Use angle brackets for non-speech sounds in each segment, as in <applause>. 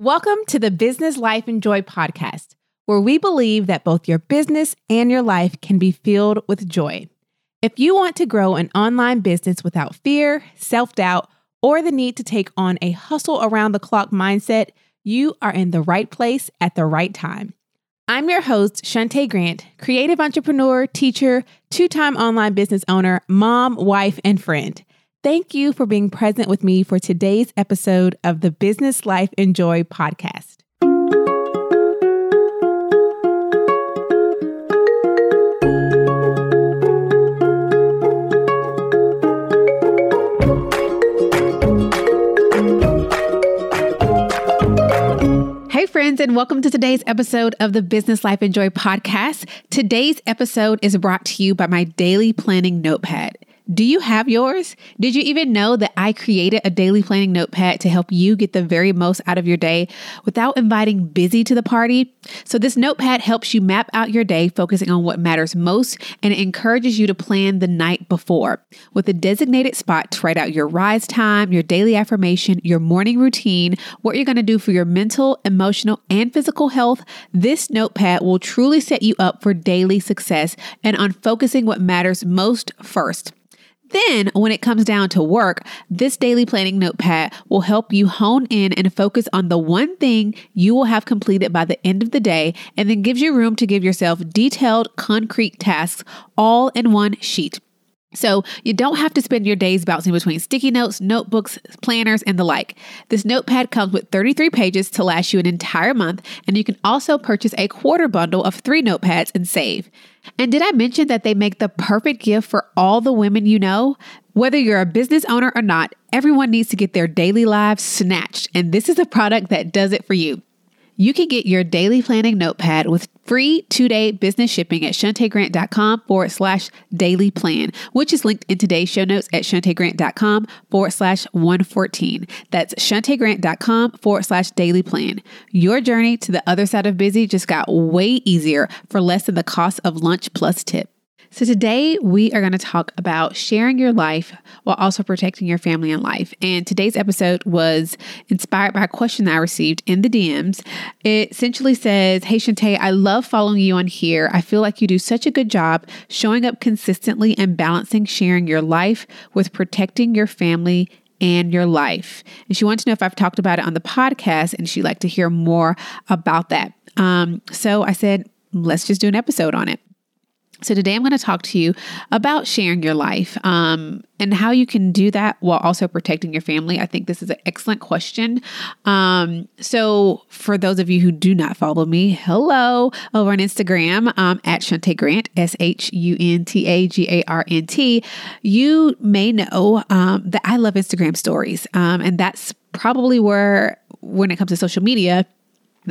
Welcome to the Business Life and Joy podcast, where we believe that both your business and your life can be filled with joy. If you want to grow an online business without fear, self doubt, or the need to take on a hustle around the clock mindset, you are in the right place at the right time. I'm your host, Shunta Grant, creative entrepreneur, teacher, two time online business owner, mom, wife, and friend. Thank you for being present with me for today's episode of the Business Life and Joy podcast. Hey, friends, and welcome to today's episode of the Business Life and Joy podcast. Today's episode is brought to you by my daily planning notepad. Do you have yours? Did you even know that I created a daily planning notepad to help you get the very most out of your day without inviting busy to the party? So, this notepad helps you map out your day, focusing on what matters most, and it encourages you to plan the night before with a designated spot to write out your rise time, your daily affirmation, your morning routine, what you're going to do for your mental, emotional, and physical health. This notepad will truly set you up for daily success and on focusing what matters most first. Then, when it comes down to work, this daily planning notepad will help you hone in and focus on the one thing you will have completed by the end of the day, and then gives you room to give yourself detailed, concrete tasks all in one sheet. So you don't have to spend your days bouncing between sticky notes, notebooks, planners, and the like. This notepad comes with 33 pages to last you an entire month, and you can also purchase a quarter bundle of three notepads and save. And did I mention that they make the perfect gift for all the women you know? Whether you're a business owner or not, everyone needs to get their daily lives snatched, and this is a product that does it for you. You can get your daily planning notepad with free two day business shipping at shuntagrant.com forward slash daily plan, which is linked in today's show notes at shuntagrant.com forward slash 114. That's shuntagrant.com forward slash daily plan. Your journey to the other side of busy just got way easier for less than the cost of lunch plus tip. So, today we are going to talk about sharing your life while also protecting your family and life. And today's episode was inspired by a question that I received in the DMs. It essentially says, Hey, Shunta, I love following you on here. I feel like you do such a good job showing up consistently and balancing sharing your life with protecting your family and your life. And she wants to know if I've talked about it on the podcast and she'd like to hear more about that. Um, so I said, let's just do an episode on it. So, today I'm going to talk to you about sharing your life um, and how you can do that while also protecting your family. I think this is an excellent question. Um, so, for those of you who do not follow me, hello over on Instagram um, at Shunta Grant, S H U N T A G A R N T. You may know um, that I love Instagram stories, um, and that's probably where, when it comes to social media,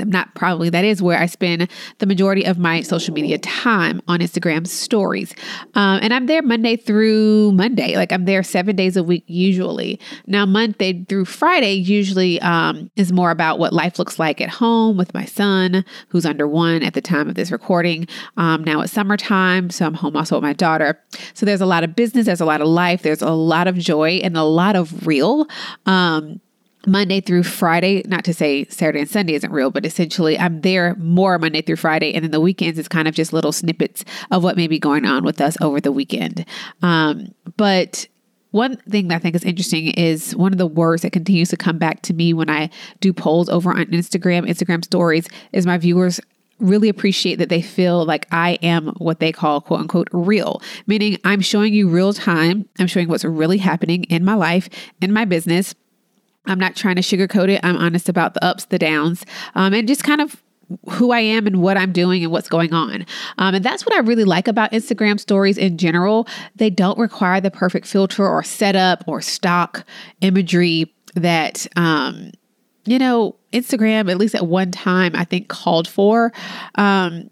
not probably that is where I spend the majority of my social media time on Instagram stories. Um, and I'm there Monday through Monday. Like I'm there seven days a week usually. Now, Monday through Friday usually um, is more about what life looks like at home with my son, who's under one at the time of this recording. Um, now it's summertime, so I'm home also with my daughter. So there's a lot of business, there's a lot of life, there's a lot of joy, and a lot of real. Um, Monday through Friday, not to say Saturday and Sunday isn't real, but essentially I'm there more Monday through Friday. And then the weekends is kind of just little snippets of what may be going on with us over the weekend. Um, but one thing that I think is interesting is one of the words that continues to come back to me when I do polls over on Instagram, Instagram stories, is my viewers really appreciate that they feel like I am what they call quote unquote real, meaning I'm showing you real time. I'm showing what's really happening in my life, in my business I'm not trying to sugarcoat it. I'm honest about the ups, the downs, um, and just kind of who I am and what I'm doing and what's going on. Um, and that's what I really like about Instagram stories in general. They don't require the perfect filter or setup or stock imagery that, um, you know, Instagram, at least at one time, I think called for. Um,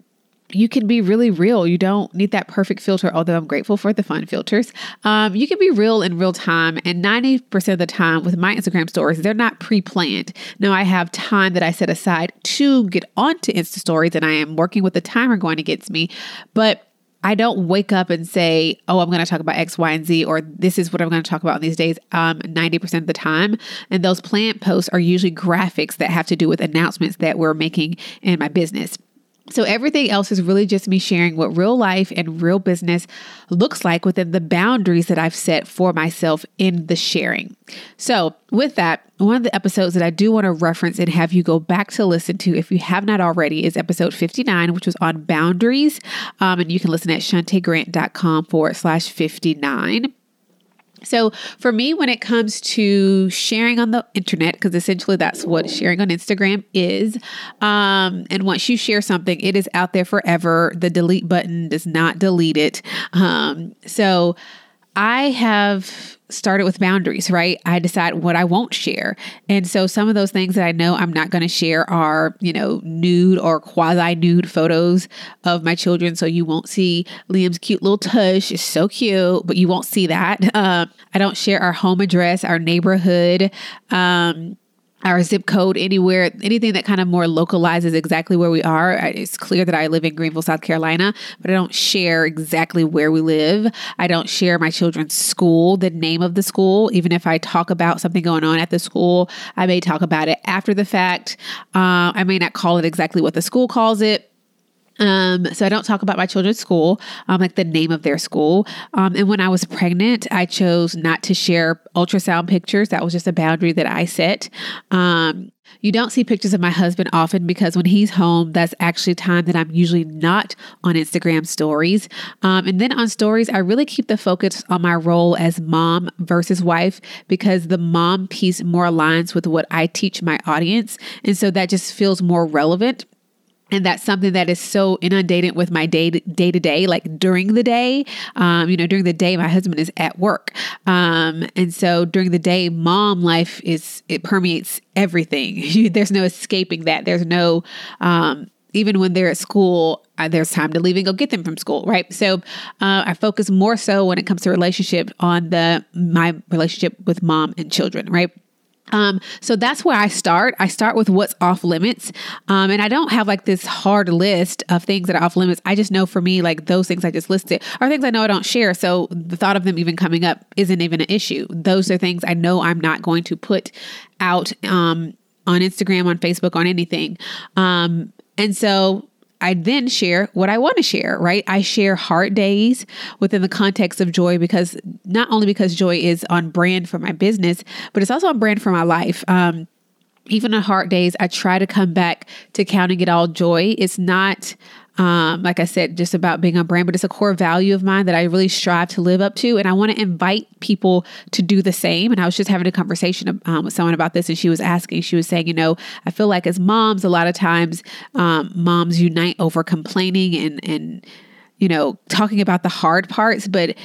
you can be really real. You don't need that perfect filter, although I'm grateful for the fun filters. Um, you can be real in real time. And 90% of the time with my Instagram stories, they're not pre planned. Now, I have time that I set aside to get onto Insta stories, and I am working with the timer going against me. But I don't wake up and say, oh, I'm going to talk about X, Y, and Z, or this is what I'm going to talk about in these days um, 90% of the time. And those planned posts are usually graphics that have to do with announcements that we're making in my business. So, everything else is really just me sharing what real life and real business looks like within the boundaries that I've set for myself in the sharing. So, with that, one of the episodes that I do want to reference and have you go back to listen to, if you have not already, is episode 59, which was on boundaries. Um, and you can listen at shuntagrant.com forward slash 59. So, for me, when it comes to sharing on the internet, because essentially that's what sharing on Instagram is, um, and once you share something, it is out there forever. The delete button does not delete it. Um, so, I have started with boundaries, right? I decide what I won't share. And so some of those things that I know I'm not going to share are, you know, nude or quasi nude photos of my children. So you won't see Liam's cute little tush. It's so cute, but you won't see that. Uh, <laughs> I don't share our home address, our neighborhood. Um, our zip code anywhere, anything that kind of more localizes exactly where we are. It's clear that I live in Greenville, South Carolina, but I don't share exactly where we live. I don't share my children's school, the name of the school. Even if I talk about something going on at the school, I may talk about it after the fact. Uh, I may not call it exactly what the school calls it um, so I don't talk about my children's school, um, like the name of their school. Um, and when I was pregnant, I chose not to share ultrasound pictures. That was just a boundary that I set. Um, you don't see pictures of my husband often because when he's home, that's actually time that I'm usually not on Instagram stories. Um, and then on stories, I really keep the focus on my role as mom versus wife because the mom piece more aligns with what I teach my audience. And so that just feels more relevant and that's something that is so inundated with my day day to day like during the day um, you know during the day my husband is at work um, and so during the day mom life is it permeates everything <laughs> there's no escaping that there's no um, even when they're at school, uh, there's time to leave and go get them from school, right? So uh, I focus more so when it comes to relationship on the my relationship with mom and children, right? Um, so that's where I start. I start with what's off limits. Um, and I don't have like this hard list of things that are off limits. I just know for me, like those things I just listed are things I know I don't share. So the thought of them even coming up isn't even an issue. Those are things I know I'm not going to put out um, on Instagram, on Facebook, on anything. Um, and so I then share what I want to share, right? I share hard days within the context of joy because not only because joy is on brand for my business, but it's also on brand for my life. Um, even on hard days, I try to come back to counting it all joy. It's not um, like I said, just about being on brand, but it's a core value of mine that I really strive to live up to. And I want to invite people to do the same. And I was just having a conversation um, with someone about this, and she was asking, she was saying, you know, I feel like as moms, a lot of times um, moms unite over complaining and, and, you know, talking about the hard parts, but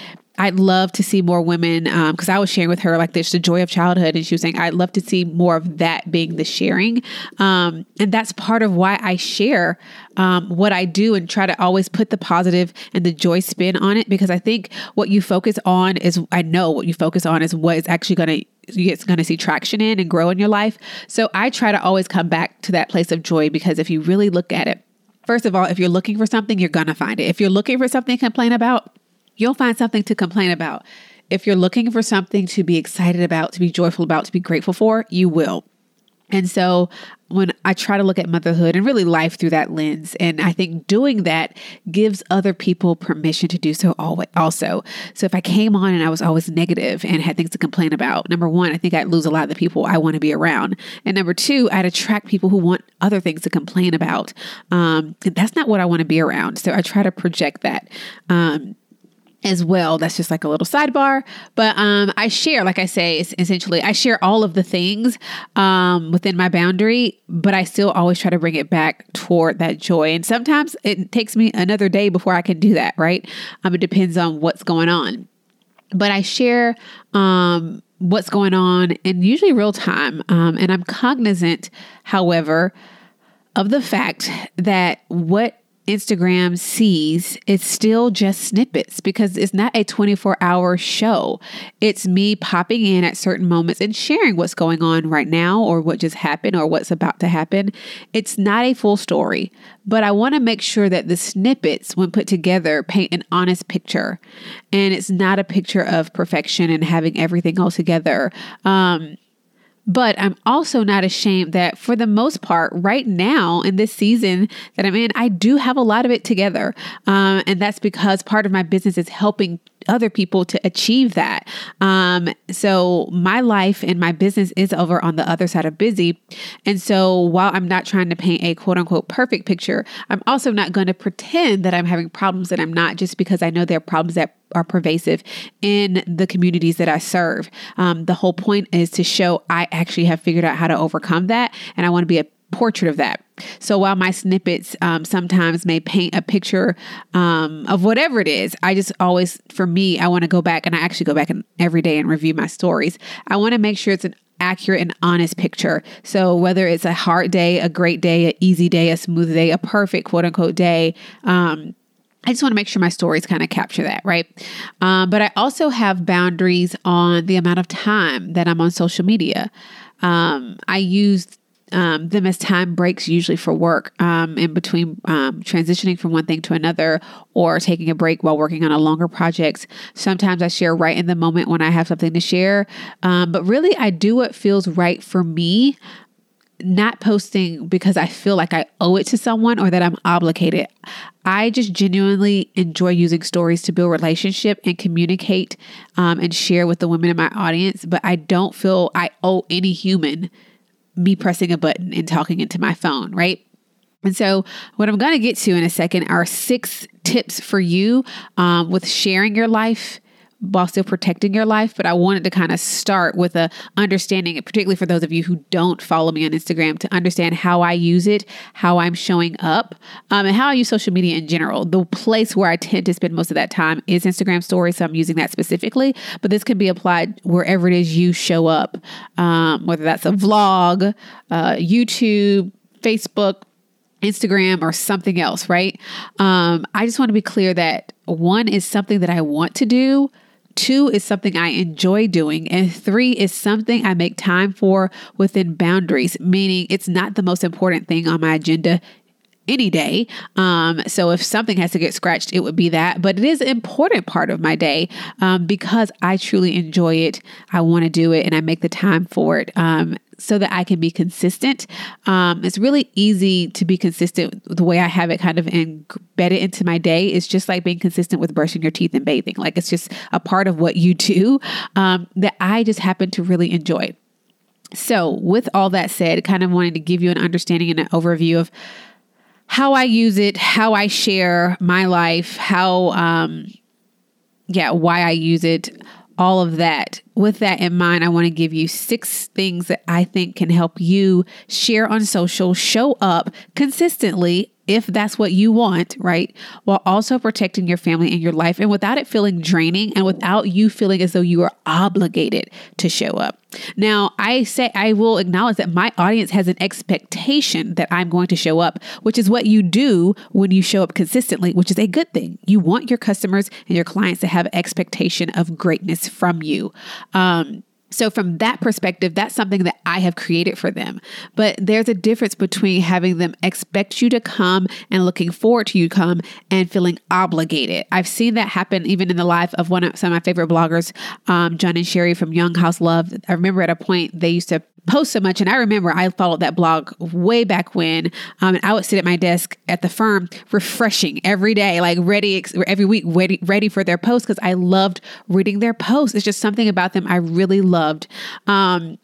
I'd love to see more women because um, I was sharing with her like this the joy of childhood, and she was saying I'd love to see more of that being the sharing, um, and that's part of why I share um, what I do and try to always put the positive and the joy spin on it because I think what you focus on is I know what you focus on is what is actually going to it's going to see traction in and grow in your life. So I try to always come back to that place of joy because if you really look at it, first of all, if you're looking for something, you're going to find it. If you're looking for something to complain about, you'll find something to complain about. If you're looking for something to be excited about, to be joyful about, to be grateful for, you will. And so when I try to look at motherhood and really life through that lens, and I think doing that gives other people permission to do so also. So if I came on and I was always negative and had things to complain about, number one, I think I'd lose a lot of the people I want to be around. And number two, I'd attract people who want other things to complain about. Um, that's not what I want to be around. So I try to project that. Um, as well. That's just like a little sidebar. But um, I share, like I say, essentially, I share all of the things um, within my boundary, but I still always try to bring it back toward that joy. And sometimes it takes me another day before I can do that, right? Um, it depends on what's going on. But I share um, what's going on in usually real time. Um, and I'm cognizant, however, of the fact that what Instagram sees, it's still just snippets because it's not a 24 hour show. It's me popping in at certain moments and sharing what's going on right now or what just happened or what's about to happen. It's not a full story, but I want to make sure that the snippets, when put together, paint an honest picture. And it's not a picture of perfection and having everything all together. Um, but I'm also not ashamed that for the most part, right now in this season that I'm in, I do have a lot of it together. Um, and that's because part of my business is helping other people to achieve that. Um, so my life and my business is over on the other side of busy. And so while I'm not trying to paint a quote unquote perfect picture, I'm also not going to pretend that I'm having problems that I'm not just because I know there are problems that are pervasive in the communities that I serve. Um, the whole point is to show I actually have figured out how to overcome that. And I want to be a portrait of that. So while my snippets um, sometimes may paint a picture um, of whatever it is, I just always, for me, I want to go back and I actually go back and every day and review my stories. I want to make sure it's an accurate and honest picture. So whether it's a hard day, a great day, an easy day, a smooth day, a perfect quote unquote day, um, I just want to make sure my stories kind of capture that, right? Um, but I also have boundaries on the amount of time that I'm on social media. Um, I use um, them as time breaks, usually for work, um, in between um, transitioning from one thing to another or taking a break while working on a longer project. Sometimes I share right in the moment when I have something to share. Um, but really, I do what feels right for me not posting because I feel like I owe it to someone or that I'm obligated. I just genuinely enjoy using stories to build relationship and communicate um, and share with the women in my audience, but I don't feel I owe any human me pressing a button and talking into my phone, right? And so, what I'm going to get to in a second are six tips for you um, with sharing your life while still protecting your life. But I wanted to kind of start with a understanding, particularly for those of you who don't follow me on Instagram, to understand how I use it, how I'm showing up, um, and how I use social media in general. The place where I tend to spend most of that time is Instagram stories, so I'm using that specifically. But this can be applied wherever it is you show up, um, whether that's a vlog, uh, YouTube, Facebook, Instagram or something else, right? Um, I just want to be clear that one is something that I want to do. Two is something I enjoy doing. And three is something I make time for within boundaries, meaning it's not the most important thing on my agenda any day. Um, so if something has to get scratched, it would be that. But it is an important part of my day um, because I truly enjoy it. I want to do it and I make the time for it. Um, so that I can be consistent. Um, it's really easy to be consistent. The way I have it kind of embedded into my day is just like being consistent with brushing your teeth and bathing. Like it's just a part of what you do um, that I just happen to really enjoy. So, with all that said, kind of wanting to give you an understanding and an overview of how I use it, how I share my life, how, um, yeah, why I use it, all of that. With that in mind, I want to give you six things that I think can help you share on social, show up consistently if that's what you want, right? While also protecting your family and your life and without it feeling draining and without you feeling as though you are obligated to show up. Now, I say I will acknowledge that my audience has an expectation that I'm going to show up, which is what you do when you show up consistently, which is a good thing. You want your customers and your clients to have expectation of greatness from you. Um, so, from that perspective, that's something that I have created for them. But there's a difference between having them expect you to come and looking forward to you come and feeling obligated. I've seen that happen even in the life of one of some of my favorite bloggers, um, John and Sherry from Young House Love. I remember at a point they used to post so much. And I remember I followed that blog way back when. Um, and I would sit at my desk at the firm refreshing every day, like ready every week, ready, ready for their posts because I loved reading their posts. It's just something about them I really loved. Um,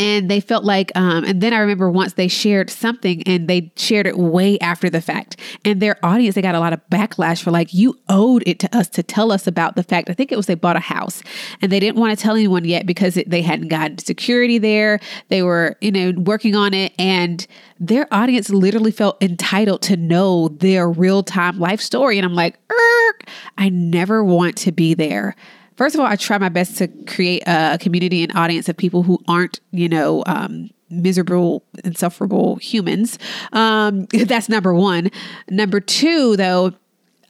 and they felt like um, and then i remember once they shared something and they shared it way after the fact. And their audience they got a lot of backlash for like you owed it to us to tell us about the fact i think it was they bought a house and they didn't want to tell anyone yet because it, they hadn't gotten security there. They were you know working on it. And their audience literally felt entitled to know their real-time life story. And i'm like i never want to be there First of all, I try my best to create a community and audience of people who aren't, you know, um, miserable, insufferable humans. Um, <laughs> that's number one. Number two, though,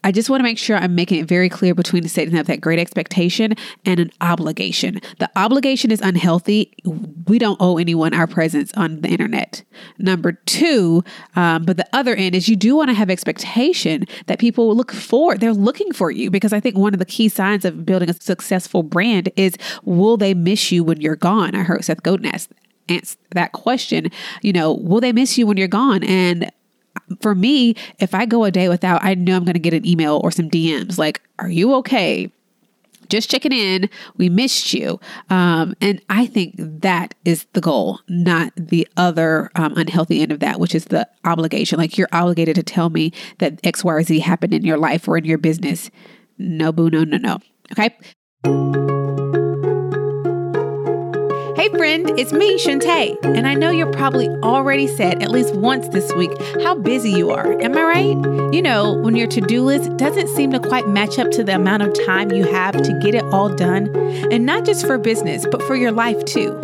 I just want to make sure I'm making it very clear between the statement of that great expectation and an obligation. The obligation is unhealthy. We don't owe anyone our presence on the internet. Number two, um, but the other end is you do want to have expectation that people will look for. They're looking for you because I think one of the key signs of building a successful brand is will they miss you when you're gone? I heard Seth Godin ask that question. You know, will they miss you when you're gone? And for me, if I go a day without, I know I'm going to get an email or some DMs like, Are you okay? Just checking in. We missed you. Um, and I think that is the goal, not the other um, unhealthy end of that, which is the obligation. Like you're obligated to tell me that X, Y, or Z happened in your life or in your business. No, boo, no, no, no. Okay. Hey, friend, it's me, Shunta, and I know you're probably already said at least once this week how busy you are. Am I right? You know, when your to do list doesn't seem to quite match up to the amount of time you have to get it all done, and not just for business, but for your life too.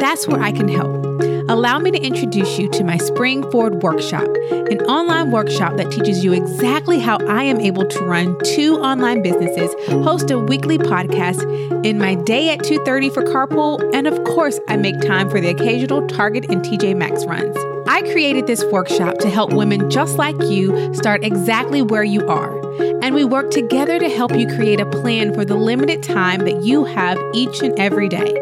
That's where I can help. Allow me to introduce you to my Spring Forward Workshop, an online workshop that teaches you exactly how I am able to run two online businesses, host a weekly podcast, in my day at 2:30 for carpool, and of course, I make time for the occasional Target and TJ Maxx runs. I created this workshop to help women just like you start exactly where you are. And we work together to help you create a plan for the limited time that you have each and every day.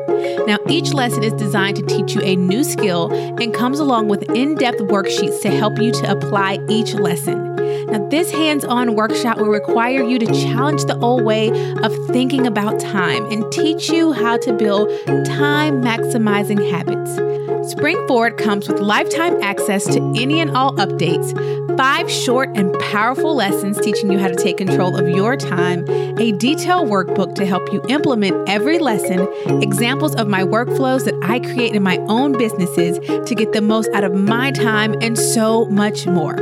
Now, each lesson is designed to teach you a new skill and comes along with in depth worksheets to help you to apply each lesson. Now, this hands on workshop will require you to challenge the old way of thinking about time and teach you how to build time maximizing habits. Spring Forward comes with lifetime access to any and all updates, five short and powerful lessons teaching you how to take control of your time, a detailed workbook to help you implement every lesson, examples of my workflows that I create in my own businesses to get the most out of my time, and so much more.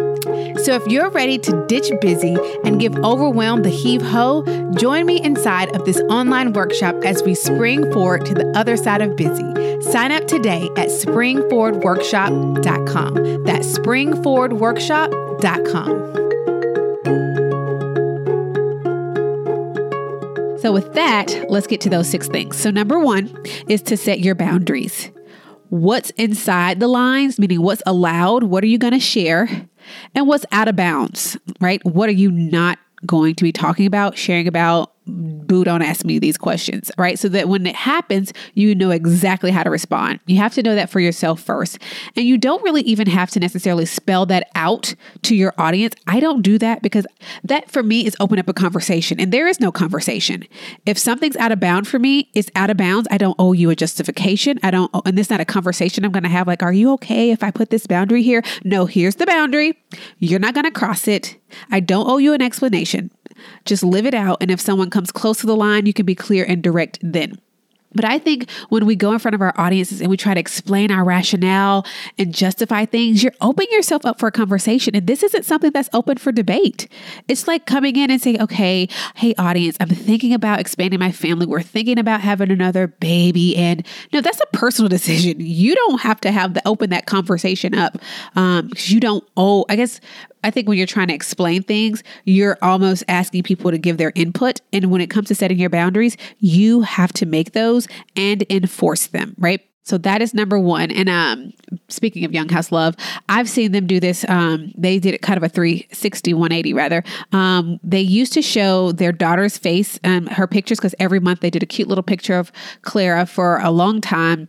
So if you're ready to ditch busy and give overwhelmed the heave ho, join me inside of this online workshop as we spring forward to the other side of busy. Sign up today at springforwardworkshop.com. That's springforwardworkshop.com. So, with that, let's get to those six things. So, number one is to set your boundaries. What's inside the lines, meaning what's allowed, what are you going to share, and what's out of bounds, right? What are you not going to be talking about, sharing about, boo don't ask me these questions right? So that when it happens you know exactly how to respond. You have to know that for yourself first. And you don't really even have to necessarily spell that out to your audience. I don't do that because that for me is open up a conversation. And there is no conversation. If something's out of bound for me it's out of bounds. I don't owe you a justification. I don't and this is not a conversation i'm going to have like are you okay if i put this boundary here? No here's the boundary. You're not going to cross it. I don't owe you an explanation just live it out. And if someone comes close to the line, you can be clear and direct then. But I think when we go in front of our audiences and we try to explain our rationale and justify things, you're opening yourself up for a conversation. And this isn't something that's open for debate. It's like coming in and saying, okay, hey, audience, I'm thinking about expanding my family. We're thinking about having another baby. And no, that's a personal decision. You don't have to have the open that conversation up. Um, you don't owe, I guess I think when you're trying to explain things, you're almost asking people to give their input. And when it comes to setting your boundaries, you have to make those and enforce them, right? So that is number one. And um, speaking of Young House Love, I've seen them do this. Um, they did it kind of a 360, 180 rather. Um, they used to show their daughter's face, um, her pictures, because every month they did a cute little picture of Clara for a long time.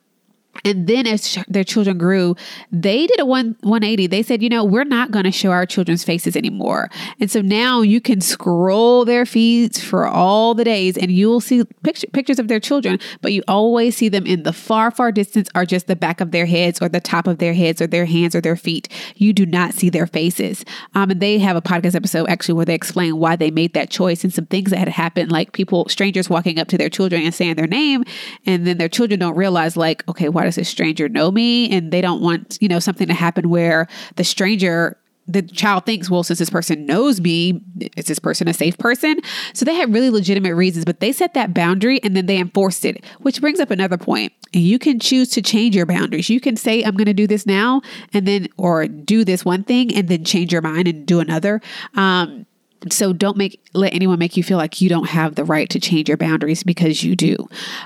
And then as their children grew, they did a one 180. They said, you know, we're not going to show our children's faces anymore. And so now you can scroll their feeds for all the days and you will see picture, pictures of their children, but you always see them in the far, far distance or just the back of their heads or the top of their heads or their hands or their feet. You do not see their faces. Um, and they have a podcast episode actually where they explain why they made that choice and some things that had happened, like people, strangers walking up to their children and saying their name. And then their children don't realize like, okay, why does this stranger know me? And they don't want, you know, something to happen where the stranger the child thinks, well, since this person knows me, is this person a safe person? So they had really legitimate reasons, but they set that boundary and then they enforced it, which brings up another point. You can choose to change your boundaries. You can say, I'm going to do this now, and then, or do this one thing and then change your mind and do another. Um, so don't make let anyone make you feel like you don't have the right to change your boundaries because you do.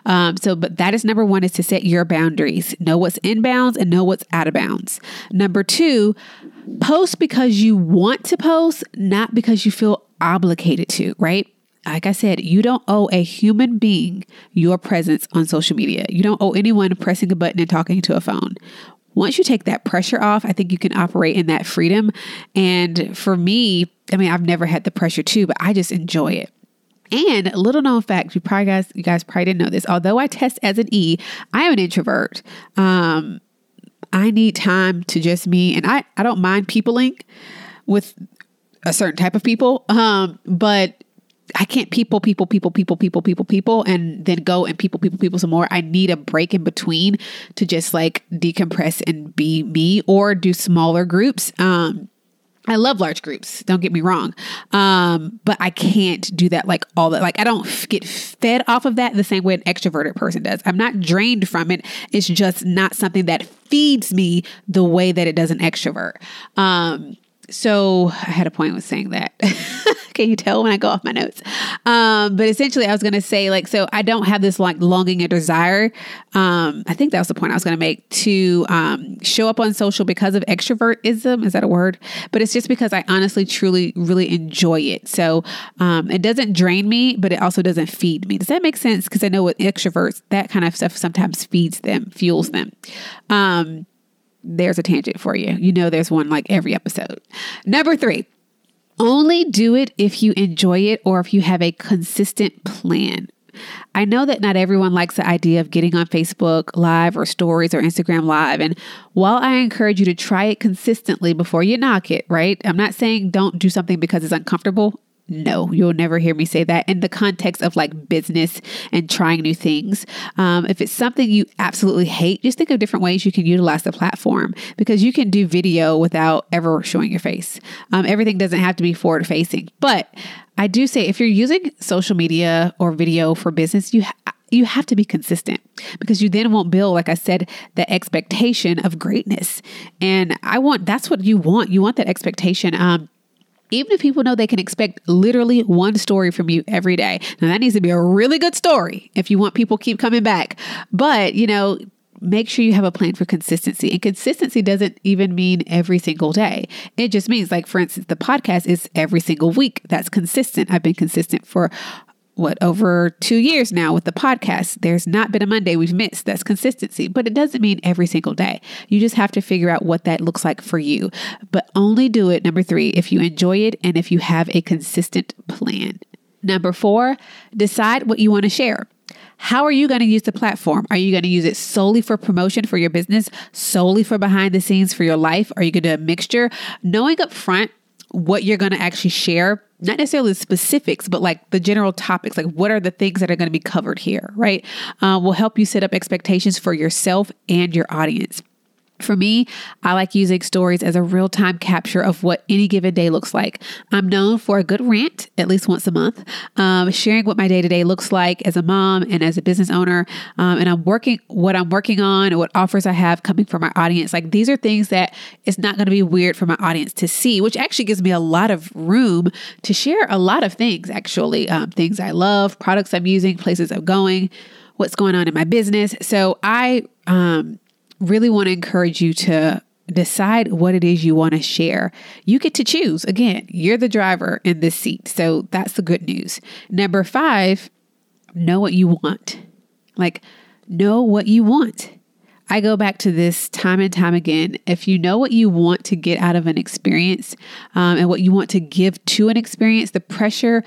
Um, so, but that is number one is to set your boundaries. Know what's in bounds and know what's out of bounds. Number two, post because you want to post, not because you feel obligated to. Right? like I said, you don't owe a human being your presence on social media. You don't owe anyone pressing a button and talking to a phone. Once you take that pressure off, I think you can operate in that freedom. And for me, I mean, I've never had the pressure too, but I just enjoy it. And little known fact, you probably guys, you guys probably didn't know this. Although I test as an E, I am an introvert. Um, I need time to just me, and I I don't mind peopling with a certain type of people. Um, but I can't people, people, people, people, people, people, people, and then go and people, people, people some more. I need a break in between to just like decompress and be me or do smaller groups. Um, I love large groups, don't get me wrong. Um, but I can't do that like all that. Like I don't f- get fed off of that the same way an extroverted person does. I'm not drained from it. It's just not something that feeds me the way that it does an extrovert. Um, so I had a point with saying that. <laughs> Can you tell when I go off my notes? Um, but essentially, I was going to say, like, so I don't have this like longing and desire. Um, I think that was the point I was going to make to um, show up on social because of extrovertism. Is that a word? But it's just because I honestly, truly, really enjoy it. So um, it doesn't drain me, but it also doesn't feed me. Does that make sense? Because I know with extroverts, that kind of stuff sometimes feeds them, fuels them. There's a tangent for you. You know, there's one like every episode. Number three, only do it if you enjoy it or if you have a consistent plan. I know that not everyone likes the idea of getting on Facebook Live or stories or Instagram Live. And while I encourage you to try it consistently before you knock it, right? I'm not saying don't do something because it's uncomfortable. No, you'll never hear me say that in the context of like business and trying new things. Um, if it's something you absolutely hate, just think of different ways you can utilize the platform because you can do video without ever showing your face. Um, everything doesn't have to be forward facing, but I do say if you're using social media or video for business, you ha- you have to be consistent because you then won't build like i said the expectation of greatness and i want that's what you want you want that expectation um even if people know they can expect literally one story from you every day. Now that needs to be a really good story if you want people keep coming back. But, you know, make sure you have a plan for consistency. And consistency doesn't even mean every single day. It just means like for instance the podcast is every single week. That's consistent. I've been consistent for what over two years now with the podcast. There's not been a Monday we've missed. That's consistency, but it doesn't mean every single day. You just have to figure out what that looks like for you. But only do it, number three, if you enjoy it and if you have a consistent plan. Number four, decide what you want to share. How are you going to use the platform? Are you going to use it solely for promotion for your business, solely for behind the scenes for your life? Are you going to do a mixture? Knowing up front what you're going to actually share not necessarily the specifics, but like the general topics, like what are the things that are going to be covered here, right? Uh, will help you set up expectations for yourself and your audience. For me, I like using stories as a real time capture of what any given day looks like. I'm known for a good rant at least once a month, um, sharing what my day to day looks like as a mom and as a business owner. Um, and I'm working what I'm working on and what offers I have coming from my audience. Like these are things that it's not going to be weird for my audience to see, which actually gives me a lot of room to share a lot of things, actually, um, things I love, products I'm using, places I'm going, what's going on in my business. So I, um, really want to encourage you to decide what it is you want to share. You get to choose. Again, you're the driver in this seat. So that's the good news. Number five, know what you want. Like, know what you want. I go back to this time and time again. If you know what you want to get out of an experience um, and what you want to give to an experience, the pressure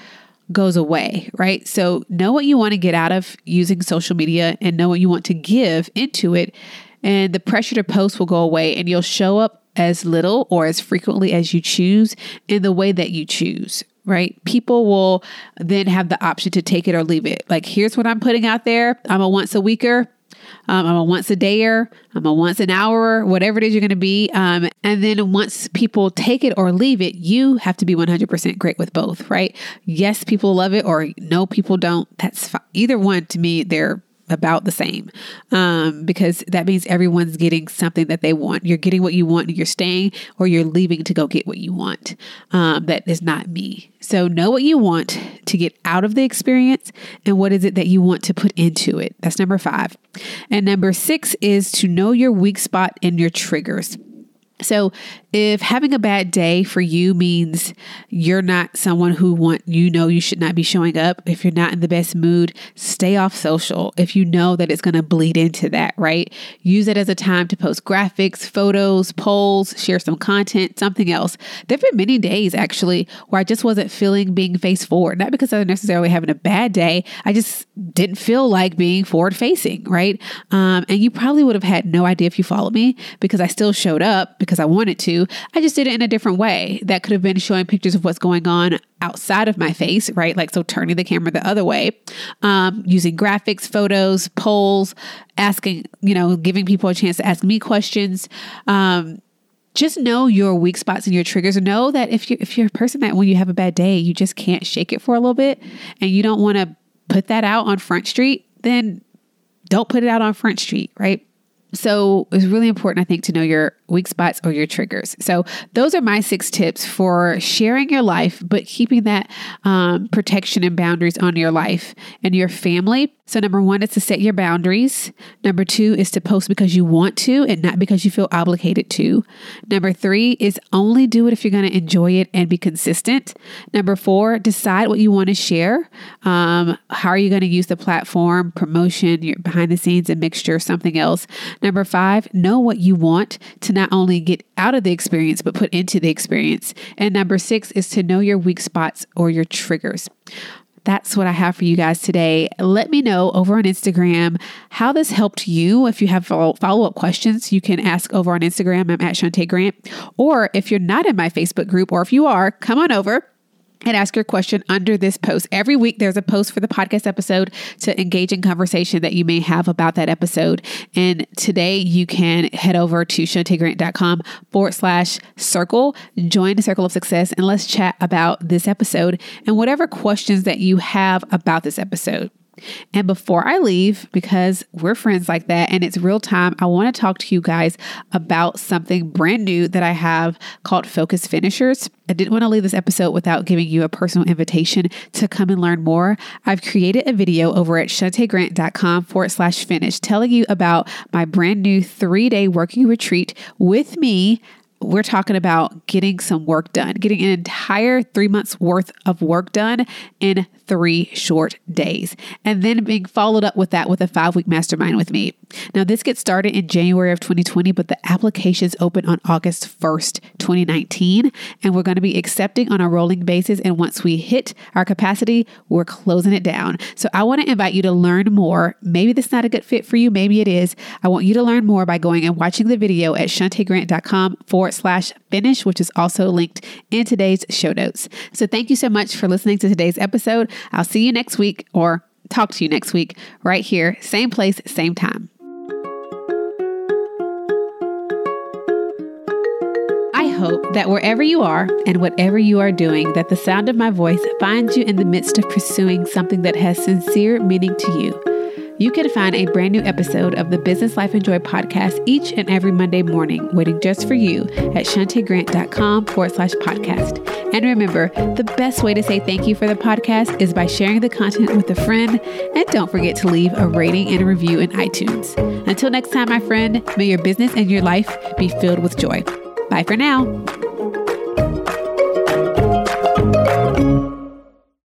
goes away, right? So know what you want to get out of using social media and know what you want to give into it and the pressure to post will go away and you'll show up as little or as frequently as you choose in the way that you choose right? People will then have the option to take it or leave it. Like, here's what I'm putting out there. I'm a once a weeker. Um, I'm a once a dayer. I'm a once an hour, whatever it is you're going to be. Um, and then once people take it or leave it, you have to be 100% great with both, right? Yes, people love it, or no, people don't. That's fine. Either one to me, they're about the same um, because that means everyone's getting something that they want. You're getting what you want and you're staying, or you're leaving to go get what you want. Um, that is not me. So, know what you want to get out of the experience and what is it that you want to put into it. That's number five. And number six is to know your weak spot and your triggers. So, if having a bad day for you means you're not someone who want you know you should not be showing up, if you're not in the best mood, stay off social. If you know that it's going to bleed into that, right? Use it as a time to post graphics, photos, polls, share some content, something else. There've been many days actually where I just wasn't feeling being face forward, not because I was necessarily having a bad day. I just didn't feel like being forward facing, right? Um, and you probably would have had no idea if you followed me because I still showed up because I wanted to. I just did it in a different way. That could have been showing pictures of what's going on outside of my face, right? Like, so turning the camera the other way, um, using graphics, photos, polls, asking, you know, giving people a chance to ask me questions. Um, just know your weak spots and your triggers. Know that if you're if you're a person that when you have a bad day, you just can't shake it for a little bit, and you don't want to put that out on Front Street, then don't put it out on Front Street, right? So it's really important, I think, to know your weak spots or your triggers. So those are my six tips for sharing your life, but keeping that um, protection and boundaries on your life and your family. So number one is to set your boundaries. Number two is to post because you want to and not because you feel obligated to. Number three is only do it if you're going to enjoy it and be consistent. Number four, decide what you want to share. Um, how are you going to use the platform, promotion, your behind the scenes, a mixture, something else. Number five, know what you want to not only get out of the experience, but put into the experience. And number six is to know your weak spots or your triggers that's what I have for you guys today. Let me know over on Instagram how this helped you. If you have follow up questions, you can ask over on Instagram. I'm at Shunta Grant. Or if you're not in my Facebook group, or if you are, come on over and ask your question under this post. Every week, there's a post for the podcast episode to engage in conversation that you may have about that episode. And today, you can head over to shuntagrant.com forward slash circle, join the circle of success, and let's chat about this episode and whatever questions that you have about this episode. And before I leave, because we're friends like that and it's real time, I want to talk to you guys about something brand new that I have called Focus Finishers. I didn't want to leave this episode without giving you a personal invitation to come and learn more. I've created a video over at shuntagrant.com forward slash finish telling you about my brand new three day working retreat with me we're talking about getting some work done, getting an entire three months worth of work done in three short days, and then being followed up with that with a five week mastermind with me. Now, this gets started in January of 2020, but the applications open on August 1st, 2019, and we're going to be accepting on a rolling basis. And once we hit our capacity, we're closing it down. So I want to invite you to learn more. Maybe this is not a good fit for you, maybe it is. I want you to learn more by going and watching the video at shuntagrant.com forward slash finish, which is also linked in today's show notes. So thank you so much for listening to today's episode. I'll see you next week or talk to you next week right here, same place, same time. I hope that wherever you are and whatever you are doing, that the sound of my voice finds you in the midst of pursuing something that has sincere meaning to you. You can find a brand new episode of the Business Life and Joy podcast each and every Monday morning, waiting just for you at shuntagrant.com forward slash podcast. And remember, the best way to say thank you for the podcast is by sharing the content with a friend. And don't forget to leave a rating and a review in iTunes. Until next time, my friend, may your business and your life be filled with joy. Bye for now.